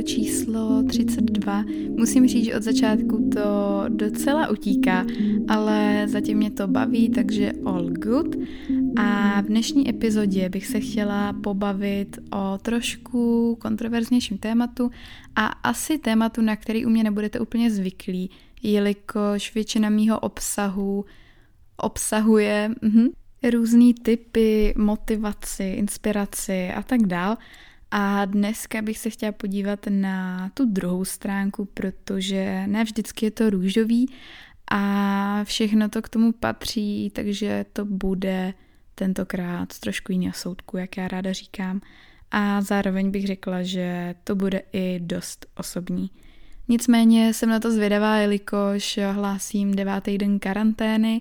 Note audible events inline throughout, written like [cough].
to číslo 32. Musím říct, že od začátku to docela utíká, ale zatím mě to baví, takže all good. A v dnešní epizodě bych se chtěla pobavit o trošku kontroverznějším tématu a asi tématu, na který u mě nebudete úplně zvyklí, jelikož většina mýho obsahu obsahuje mm, různý typy, motivaci, inspiraci a tak dál. A dneska bych se chtěla podívat na tu druhou stránku, protože ne vždycky je to růžový a všechno to k tomu patří, takže to bude tentokrát trošku jiného soudku, jak já ráda říkám. A zároveň bych řekla, že to bude i dost osobní. Nicméně jsem na to zvědavá, jelikož hlásím devátý den karantény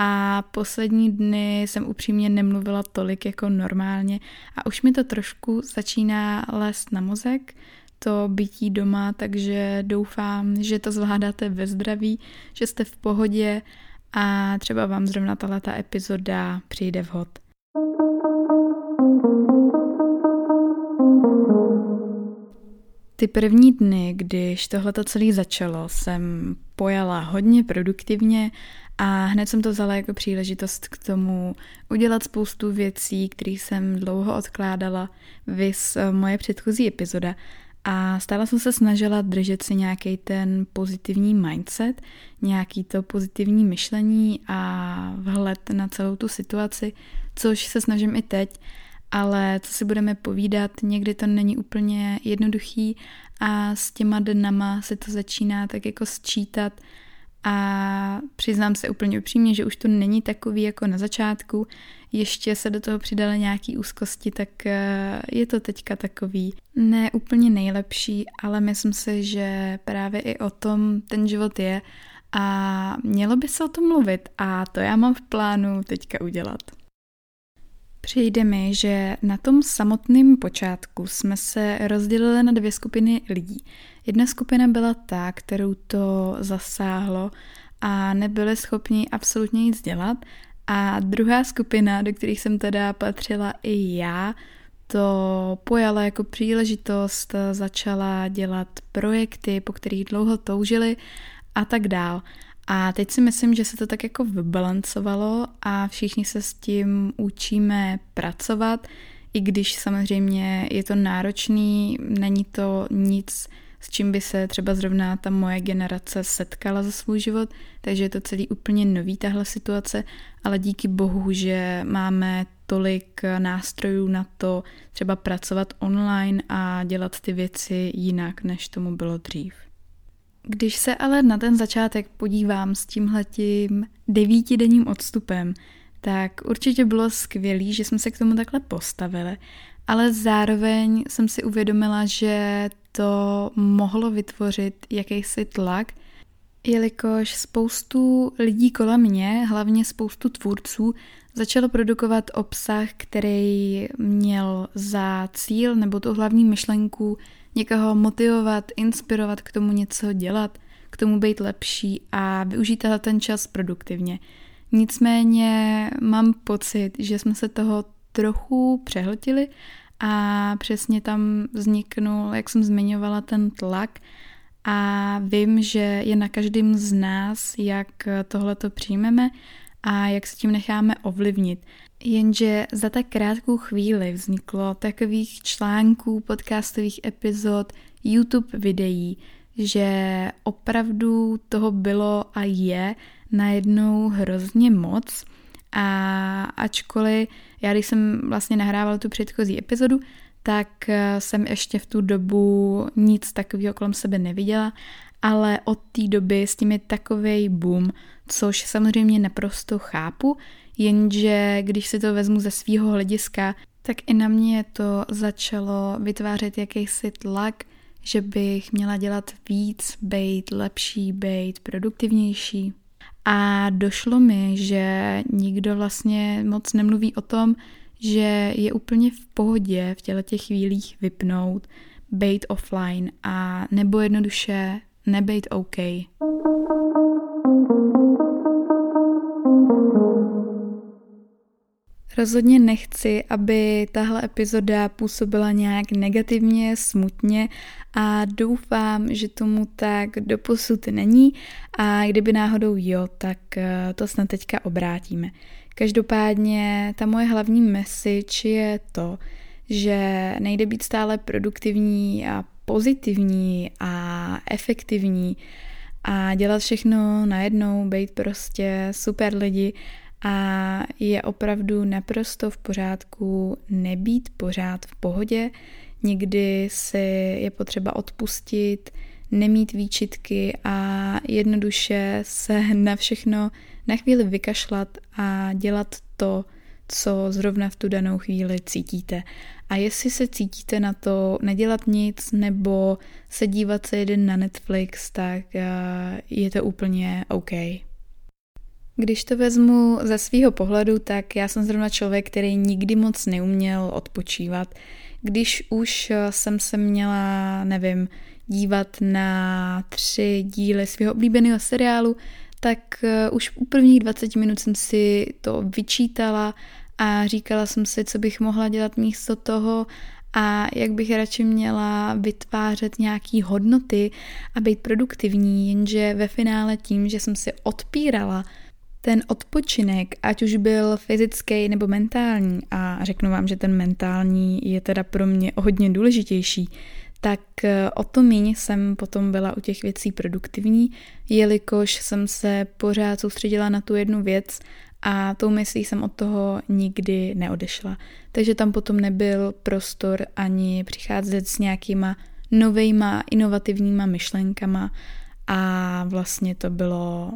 a poslední dny jsem upřímně nemluvila tolik jako normálně a už mi to trošku začíná lézt na mozek, to bytí doma, takže doufám, že to zvládáte ve zdraví, že jste v pohodě a třeba vám zrovna tato epizoda přijde vhod. Ty první dny, když tohleto celé začalo, jsem pojala hodně produktivně a hned jsem to vzala jako příležitost k tomu udělat spoustu věcí, které jsem dlouho odkládala, vys eh, moje předchozí epizoda. A stále jsem se snažila držet si nějaký ten pozitivní mindset, nějaký to pozitivní myšlení a vhled na celou tu situaci, což se snažím i teď, ale co si budeme povídat, někdy to není úplně jednoduchý a s těma dnama se to začíná tak jako sčítat a přiznám se úplně upřímně, že už to není takový jako na začátku. Ještě se do toho přidaly nějaký úzkosti, tak eh, je to teďka takový ne úplně nejlepší, ale myslím si, že právě i o tom ten život je a mělo by se o tom mluvit a to já mám v plánu teďka udělat. Přijde mi, že na tom samotném počátku jsme se rozdělili na dvě skupiny lidí. Jedna skupina byla ta, kterou to zasáhlo a nebyli schopni absolutně nic dělat. A druhá skupina, do kterých jsem teda patřila i já, to pojala jako příležitost, začala dělat projekty, po kterých dlouho toužili a tak dál. A teď si myslím, že se to tak jako vybalancovalo a všichni se s tím učíme pracovat, i když samozřejmě je to náročný, není to nic, s čím by se třeba zrovna ta moje generace setkala za svůj život, takže je to celý úplně nový tahle situace, ale díky bohu, že máme tolik nástrojů na to třeba pracovat online a dělat ty věci jinak, než tomu bylo dřív. Když se ale na ten začátek podívám s tímhletím devítidenním odstupem, tak určitě bylo skvělé, že jsme se k tomu takhle postavili, ale zároveň jsem si uvědomila, že to mohlo vytvořit jakýsi tlak, jelikož spoustu lidí kolem mě, hlavně spoustu tvůrců, začalo produkovat obsah, který měl za cíl nebo tu hlavní myšlenku někoho motivovat, inspirovat k tomu něco dělat, k tomu být lepší a využít ten čas produktivně. Nicméně mám pocit, že jsme se toho trochu přehltili a přesně tam vzniknul, jak jsem zmiňovala, ten tlak a vím, že je na každém z nás, jak tohle to přijmeme a jak se tím necháme ovlivnit. Jenže za tak krátkou chvíli vzniklo takových článků, podcastových epizod, YouTube videí, že opravdu toho bylo a je najednou hrozně moc. A ačkoliv já, když jsem vlastně nahrávala tu předchozí epizodu, tak eh, jsem ještě v tu dobu nic takového kolem sebe neviděla, ale od té doby s tím je takový boom, což samozřejmě naprosto chápu, jenže když si to vezmu ze svého hlediska, tak i na mě to začalo vytvářet jakýsi tlak, že bych měla dělat víc, být lepší, být produktivnější. A došlo mi, že nikdo vlastně moc nemluví o tom, že je úplně v pohodě v těle těch chvílích vypnout, být offline a nebo jednoduše nebejt OK. Rozhodně nechci, aby tahle epizoda působila nějak negativně, smutně a doufám, že tomu tak doposud není a kdyby náhodou jo, tak eh, to snad teďka obrátíme. Každopádně ta moje hlavní message je to, že nejde být stále produktivní a pozitivní a efektivní a dělat všechno najednou, být prostě super lidi a je opravdu naprosto v pořádku nebýt pořád v pohodě, někdy si je potřeba odpustit, nemít výčitky a jednoduše se na všechno na chvíli vykašlat a dělat to, co zrovna v tu danou chvíli cítíte. A jestli se cítíte na to nedělat nic nebo se dívat se jeden na Netflix, tak eh, je to úplně OK. Když to vezmu ze svého pohledu, tak já jsem zrovna člověk, který nikdy moc neuměl odpočívat. Když už jsem se měla, nevím, dívat na tři díly svého oblíbeného seriálu, tak eh, už u prvních 20 minut jsem si to vyčítala a říkala jsem si, co bych mohla dělat místo toho a jak bych radši měla vytvářet nějaký hodnoty a být produktivní, jenže ve finále tím, že jsem si odpírala ten odpočinek, ať už byl fyzický nebo mentální, a řeknu vám, že ten mentální je teda pro mě hodně důležitější, tak eh, o to méně jsem potom byla u těch věcí produktivní, jelikož jsem se pořád soustředila na tu jednu věc a tou myslí jsem od toho nikdy neodešla. Takže tam potom nebyl prostor ani přicházet s nějakýma novejma, inovativníma myšlenkama a vlastně to bylo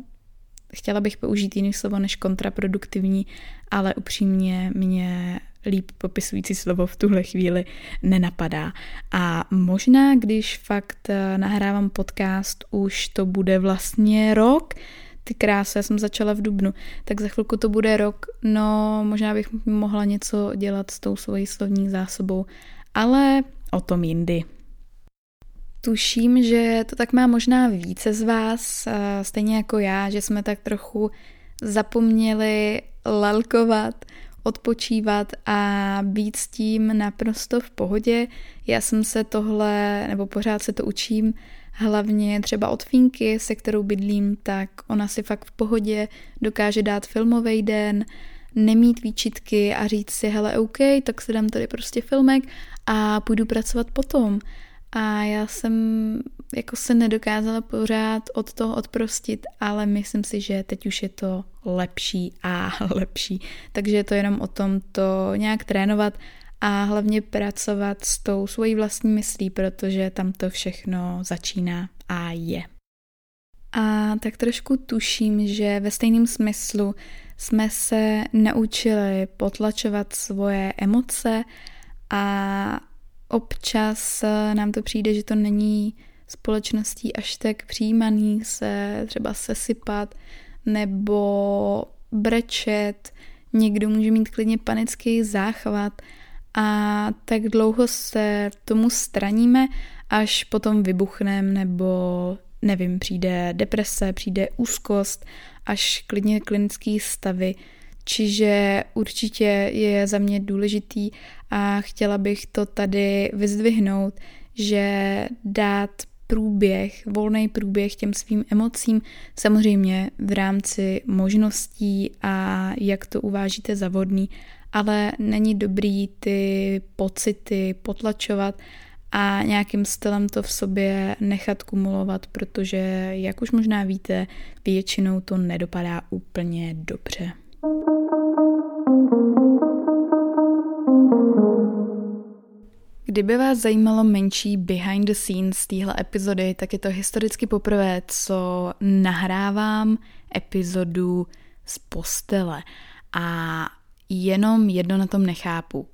chtěla bych použít jiný slovo než kontraproduktivní, ale upřímně mě líp popisující slovo v tuhle chvíli nenapadá. A možná, když fakt eh, nahrávám podcast, už to bude vlastně rok, ty krásy, já jsem začala v Dubnu, tak za chvilku to bude rok, no možná bych mohla něco dělat s tou svojí slovní zásobou, ale o tom jindy. Tuším, že to tak má možná více z vás, stejně jako já, že jsme tak trochu zapomněli lalkovat, odpočívat a být s tím naprosto v pohodě. Já jsem se tohle, nebo pořád se to učím, hlavně třeba od Finky, se kterou bydlím, tak ona si fakt v pohodě dokáže dát filmový den, nemít výčitky a říct si, hele, OK, tak si dám tady prostě filmek a půjdu pracovat potom. A já jsem jako se nedokázala pořád od toho odprostit, ale myslím si, že teď už je to lepší a [laughs] lepší. Takže je to jenom o tom to nějak trénovat a hlavně pracovat s tou svojí vlastní myslí, protože tam to všechno začíná a je. A tak trošku tuším, že ve stejném smyslu jsme se naučili potlačovat svoje emoce a občas nám to přijde, že to není společností až tak přijímaný se třeba sesypat nebo brečet, někdo může mít klidně panický záchvat a tak dlouho se tomu straníme, až potom vybuchnem nebo nevím, přijde deprese, přijde úzkost, až klidně klinický stavy. Čiže určitě je za mě důležitý a chtěla bych to tady vyzdvihnout, že dát průběh, volný průběh těm svým emocím, samozřejmě v rámci možností a jak to uvážíte za vodný, ale není dobrý ty pocity potlačovat a nějakým stylem to v sobě nechat kumulovat, protože, jak už možná víte, většinou to nedopadá úplně dobře. Kdyby vás zajímalo menší behind the scenes téhle epizody, tak je to historicky poprvé, co nahrávám epizodu z postele. A jenom jedno na tom nechápu.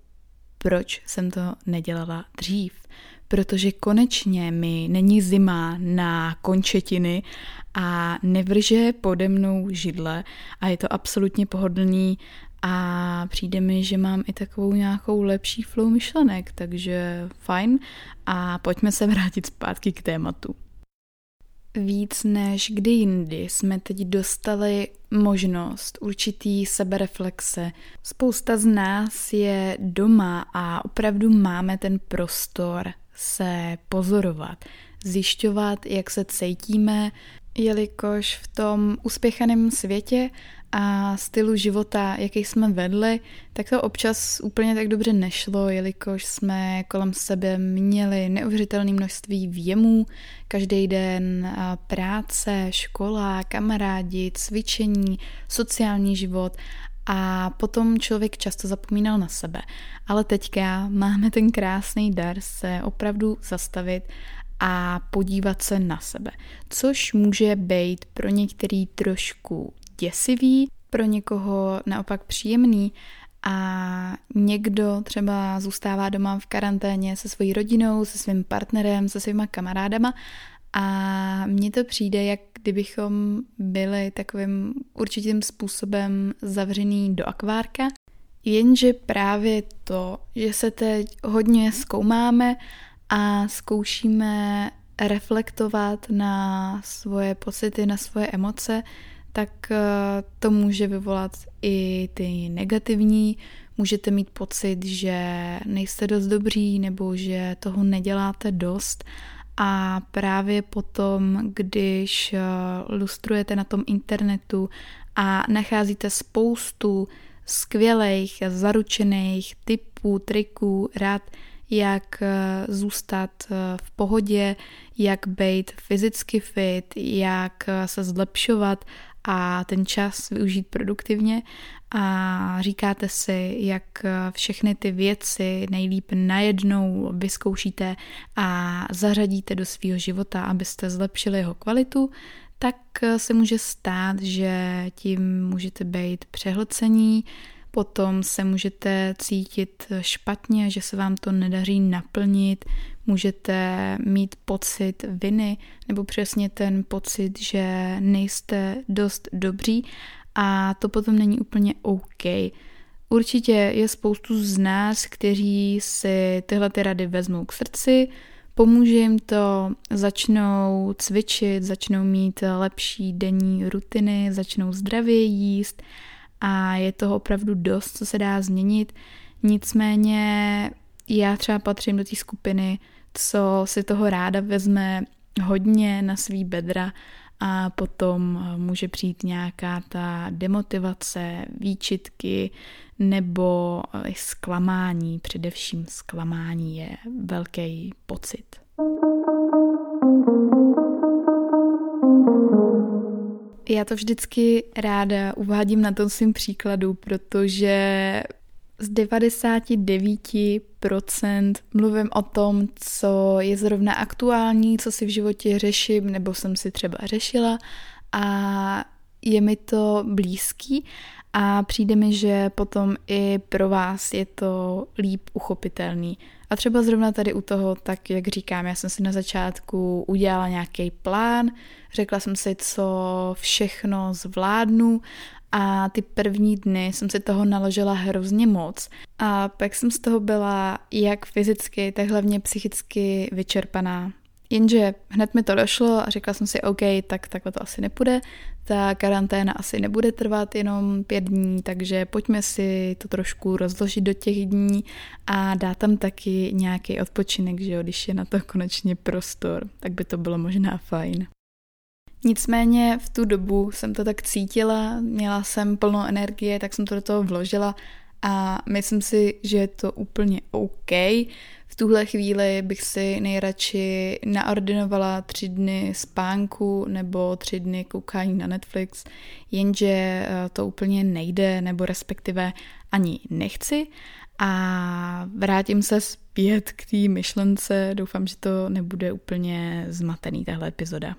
Proč jsem to nedělala dřív? Protože konečně mi není zima na končetiny a nevrže pode mnou židle a je to absolutně pohodlný a přijde mi, že mám i takovou nějakou lepší flow myšlenek, takže fajn a pojďme se vrátit zpátky k tématu. Víc než kdy jindy jsme teď dostali možnost určitý sebereflexe. Spousta z nás je doma a opravdu máme ten prostor se pozorovat, zjišťovat, jak se cítíme, jelikož v tom uspěchaném světě a stylu života, jaký jsme vedli, tak to občas úplně tak dobře nešlo, jelikož jsme kolem sebe měli neuvěřitelné množství věmů, každý den práce, škola, kamarádi, cvičení, sociální život a potom člověk často zapomínal na sebe. Ale teďka máme ten krásný dar se opravdu zastavit a podívat se na sebe, což může být pro některý trošku děsivý, pro někoho naopak příjemný a někdo třeba zůstává doma v karanténě se svojí rodinou, se svým partnerem, se svýma kamarádama a mně to přijde, jak kdybychom byli takovým určitým způsobem zavřený do akvárka, jenže právě to, že se teď hodně zkoumáme a zkoušíme reflektovat na svoje pocity, na svoje emoce, tak eh, to může vyvolat i ty negativní. Můžete mít pocit, že nejste dost dobří nebo že toho neděláte dost. A právě potom, když eh, lustrujete na tom internetu a nacházíte spoustu skvělých, zaručených typů, triků, rad, jak eh, zůstat v pohodě, jak být fyzicky fit, jak se zlepšovat a ten čas využít produktivně a říkáte si, jak všechny ty věci nejlíp najednou vyzkoušíte a zařadíte do svého života, abyste zlepšili jeho kvalitu, tak se může stát, že tím můžete být přehlcení, potom se můžete cítit špatně, že se vám to nedaří naplnit, můžete mít pocit viny nebo přesně ten pocit, že nejste dost dobří a to potom není úplně OK. Určitě je spoustu z nás, kteří si tyhle ty rady vezmou k srdci, pomůže jim to, začnou cvičit, začnou mít lepší denní rutiny, začnou zdravě jíst a je toho opravdu dost, co se dá změnit. Nicméně já třeba patřím do té skupiny, co si toho ráda vezme hodně na svý bedra a potom může přijít nějaká ta demotivace, výčitky nebo zklamání, především zklamání je velký pocit. Já to vždycky ráda uvádím na tom svým příkladu, protože z 99% mluvím o tom, co je zrovna aktuální, co si v životě řeším, nebo jsem si třeba řešila a je mi to blízký a přijde mi, že potom i pro vás je to líp uchopitelný. A třeba zrovna tady u toho, tak jak říkám, já jsem si na začátku udělala nějaký plán, řekla jsem si, co všechno zvládnu a ty první dny jsem si toho naložila hrozně moc a pak jsem z toho byla jak fyzicky, tak hlavně psychicky vyčerpaná. Jenže hned mi to došlo a řekla jsem si, OK, tak takhle to asi nepůjde, ta karanténa asi nebude trvat jenom pět dní, takže pojďme si to trošku rozložit do těch dní a dát tam taky nějaký odpočinek, že jo, když je na to konečně prostor, tak by to bylo možná fajn. Nicméně v tu dobu jsem to tak cítila, měla jsem plnou energie, tak jsem to do toho vložila a myslím si, že je to úplně OK. V tuhle chvíli bych si nejradši naordinovala tři dny spánku nebo tři dny koukání na Netflix, jenže eh, to úplně nejde, nebo respektive ani nechci. A vrátím se zpět k té myšlence, doufám, že to nebude úplně zmatený tahle epizoda.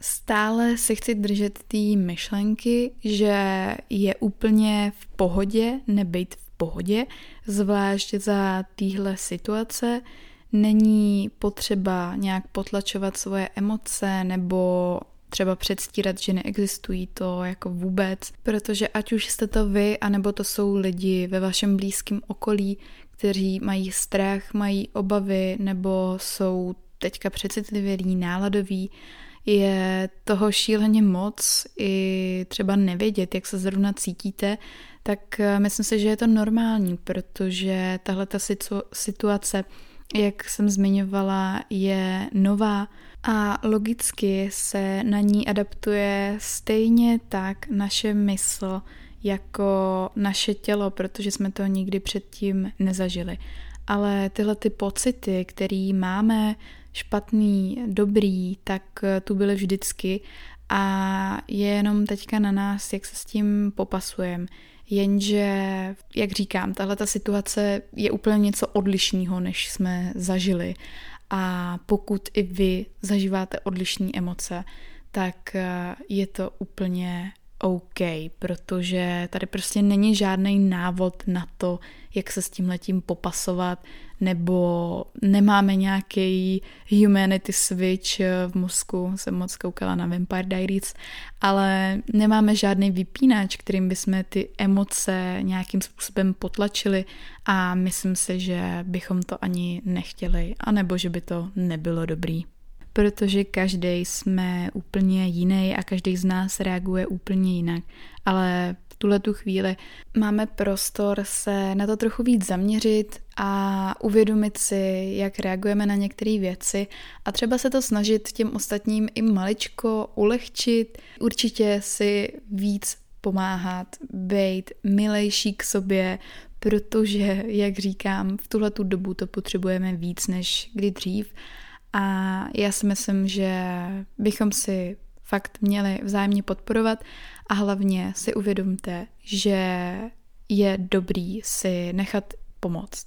Stále si chci držet té myšlenky, že je úplně v pohodě nebejt v pohodě, zvlášť za téhle situace. Není potřeba nějak potlačovat svoje emoce nebo třeba předstírat, že neexistují to jako vůbec, protože ať už jste to vy, anebo to jsou lidi ve vašem blízkém okolí, kteří mají strach, mají obavy nebo jsou teďka přecitlivělí, náladoví, je toho šíleně moc i třeba nevědět, jak se zrovna cítíte, tak eh, myslím si, že je to normální, protože tahle ta situace, jak jsem zmiňovala, je nová a logicky se na ní adaptuje stejně tak naše mysl jako naše tělo, protože jsme to nikdy předtím nezažili. Ale tyhle ty pocity, které máme, špatný, dobrý, tak tu byly vždycky a je jenom teďka na nás, jak se s tím popasujeme. Jenže, jak říkám, tahle ta situace je úplně něco odlišného, než jsme zažili. A pokud i vy zažíváte odlišné emoce, tak eh, je to úplně OK, protože tady prostě není žádný návod na to, jak se s tím letím popasovat, nebo nemáme nějaký humanity switch v mozku, jsem moc koukala na Vampire Diaries, ale nemáme žádný vypínač, kterým bychom ty emoce nějakým způsobem potlačili a myslím si, že bychom to ani nechtěli, anebo že by to nebylo dobrý protože každý jsme úplně jiný a každý z nás reaguje úplně jinak. Ale tuhle tu chvíli. Máme prostor se na to trochu víc zaměřit a uvědomit si, jak reagujeme na některé věci a třeba se to snažit těm ostatním i maličko ulehčit, určitě si víc pomáhat, být milejší k sobě, protože, jak říkám, v tuhle tu dobu to potřebujeme víc než kdy dřív a já si myslím, že bychom si fakt měli vzájemně podporovat a hlavně si uvědomte, že je dobrý si nechat pomoct.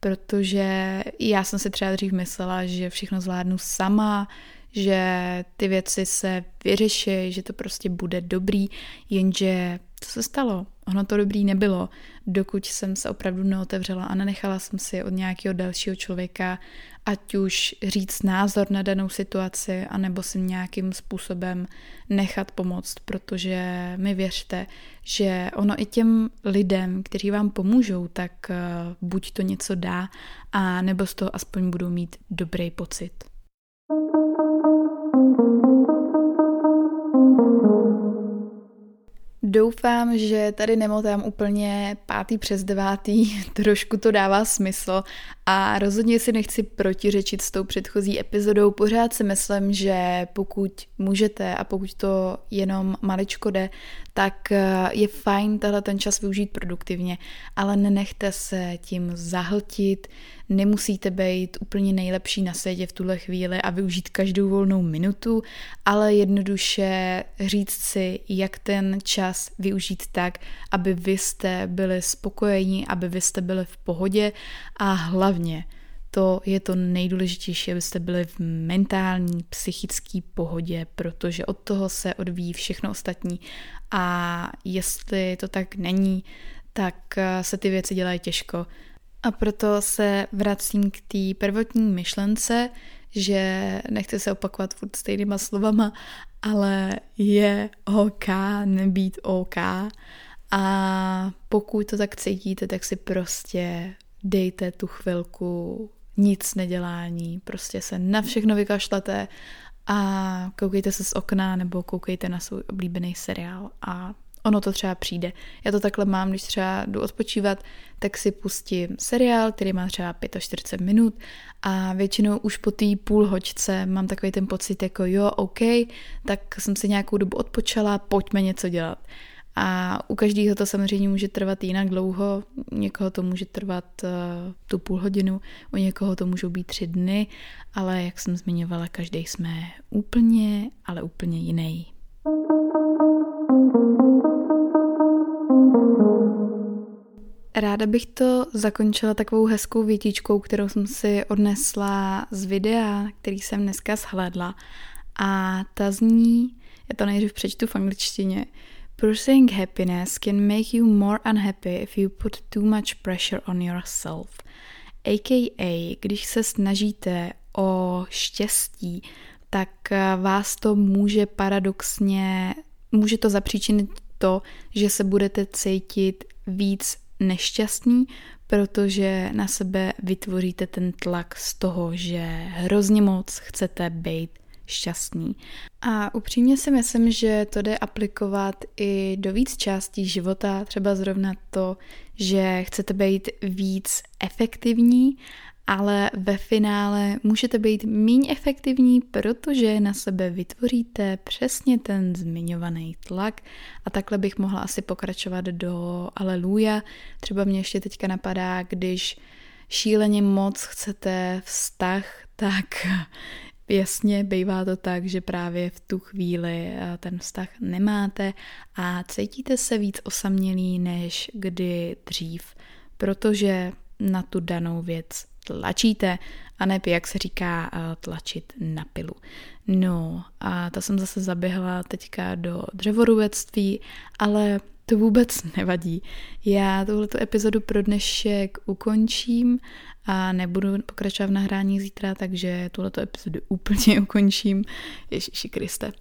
Protože já jsem si třeba dřív myslela, že všechno zvládnu sama, že ty věci se vyřeší, že to prostě bude dobrý, jenže co se stalo? Ono to dobrý nebylo, dokud jsem se opravdu neotevřela a nenechala jsem si od nějakého dalšího člověka ať už říct názor na danou situaci, anebo si nějakým způsobem nechat pomoct, protože mi věřte, že ono i těm lidem, kteří vám pomůžou, tak eh, buď to něco dá, a nebo z toho aspoň budou mít dobrý pocit. Doufám, že tady nemotám úplně pátý přes devátý, [laughs] trošku to dává smysl a rozhodně si nechci protiřečit s tou předchozí epizodou. Pořád si myslím, že pokud můžete a pokud to jenom maličko jde, tak eh, je fajn tenhle ten čas využít produktivně, ale nenechte se tím zahltit, nemusíte být úplně nejlepší na světě v tuhle chvíli a využít každou volnou minutu, ale jednoduše říct si, jak ten čas využít tak, aby vy jste byli spokojení, aby vy jste byli v pohodě a hlavně to je to nejdůležitější, abyste byli v mentální, psychické pohodě, protože od toho se odvíjí všechno ostatní a jestli to tak není, tak eh, se ty věci dělají těžko. A proto se vracím k té prvotní myšlence, že nechci se opakovat furt stejnýma slovama, ale je OK nebýt OK. A pokud to tak cítíte, tak si prostě dejte tu chvilku nic nedělání, prostě se na všechno vykašlete a koukejte se z okna nebo koukejte na svůj oblíbený seriál a ono to třeba přijde. Já to takhle mám, když třeba jdu odpočívat, tak si pustím seriál, který má třeba 45 minut a většinou už po té půl hoďce mám takový ten pocit jako jo, OK, tak jsem si nějakou dobu odpočala, pojďme něco dělat. A u každého to samozřejmě může trvat jinak dlouho, někoho to může trvat uh, tu půl hodinu, u někoho to můžou být tři dny, ale jak jsem zmiňovala, každý jsme úplně, ale úplně jiný. Ráda bych to zakončila takovou hezkou větičkou, kterou jsem si odnesla z videa, který jsem dneska shlédla. A ta zní, já to nejdřív přečtu v angličtině, Pursuing happiness can make you more unhappy if you put too much pressure on yourself. AKA, když se snažíte o štěstí, tak vás to může paradoxně, může to zapříčinit to, že se budete cítit víc nešťastný, protože na sebe vytvoříte ten tlak z toho, že hrozně moc chcete být šťastní. A upřímně si myslím, že to jde aplikovat i do víc částí života, třeba zrovna to, že chcete být víc efektivní ale ve finále můžete být méně efektivní, protože na sebe vytvoříte přesně ten zmiňovaný tlak a takhle bych mohla asi pokračovat do aleluja. Třeba mě ještě teďka napadá, když šíleně moc chcete vztah, tak jasně bývá to tak, že právě v tu chvíli eh, ten vztah nemáte a cítíte se víc osamělý než kdy dřív, protože na tu danou věc tlačíte, a ne, jak se říká, eh, tlačit na pilu. No a ta jsem zase zaběhla teďka do dřevorubectví, ale to vůbec nevadí. Já tuhletu epizodu pro dnešek ukončím a nebudu pokračovat v nahrání zítra, takže tuhletu epizodu úplně [laughs] ukončím. Ježíši Kriste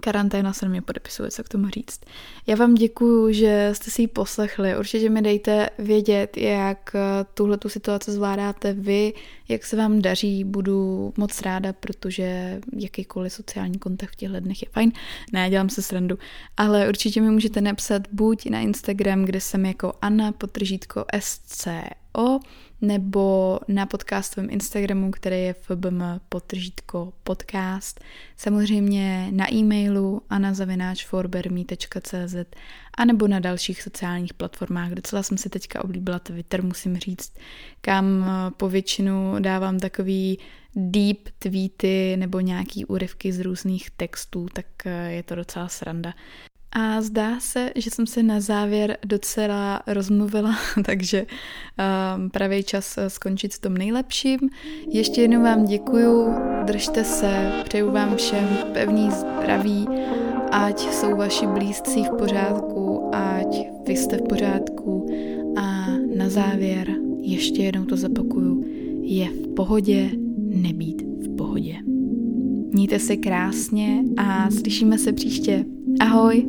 karanténa se mě podepisuje, co k tomu říct. Já vám děkuju, že jste si ji poslechli. Určitě mi dejte vědět, jak eh, tuhle tu situaci zvládáte vy, jak se vám daří. Budu moc ráda, protože jakýkoliv sociální kontakt v těchto dnech je fajn. Ne, dělám se srandu. Ale určitě mi můžete napsat buď na Instagram, kde jsem jako Anna potržítko SCO, nebo na podcastovém Instagramu, který je fbm potržítko podcast. Samozřejmě na e-mailu anazavináčforbermi.cz a nebo na dalších sociálních platformách. Docela jsem si teďka oblíbila Twitter, musím říct, kam po většinu dávám takový deep tweety nebo nějaký úryvky z různých textů, tak je to docela sranda. A zdá se, že jsem se na závěr docela rozmluvila, [laughs] takže um, pravý čas eh, skončit s tom nejlepším. Ještě jednou vám děkuju, držte se, přeju vám všem pevný zdraví, ať jsou vaši blízcí v pořádku, ať vy jste v pořádku a na závěr ještě jednou to zapakuju, je v pohodě nebýt v pohodě. Mějte se krásně a slyšíme se příště. Ahoj!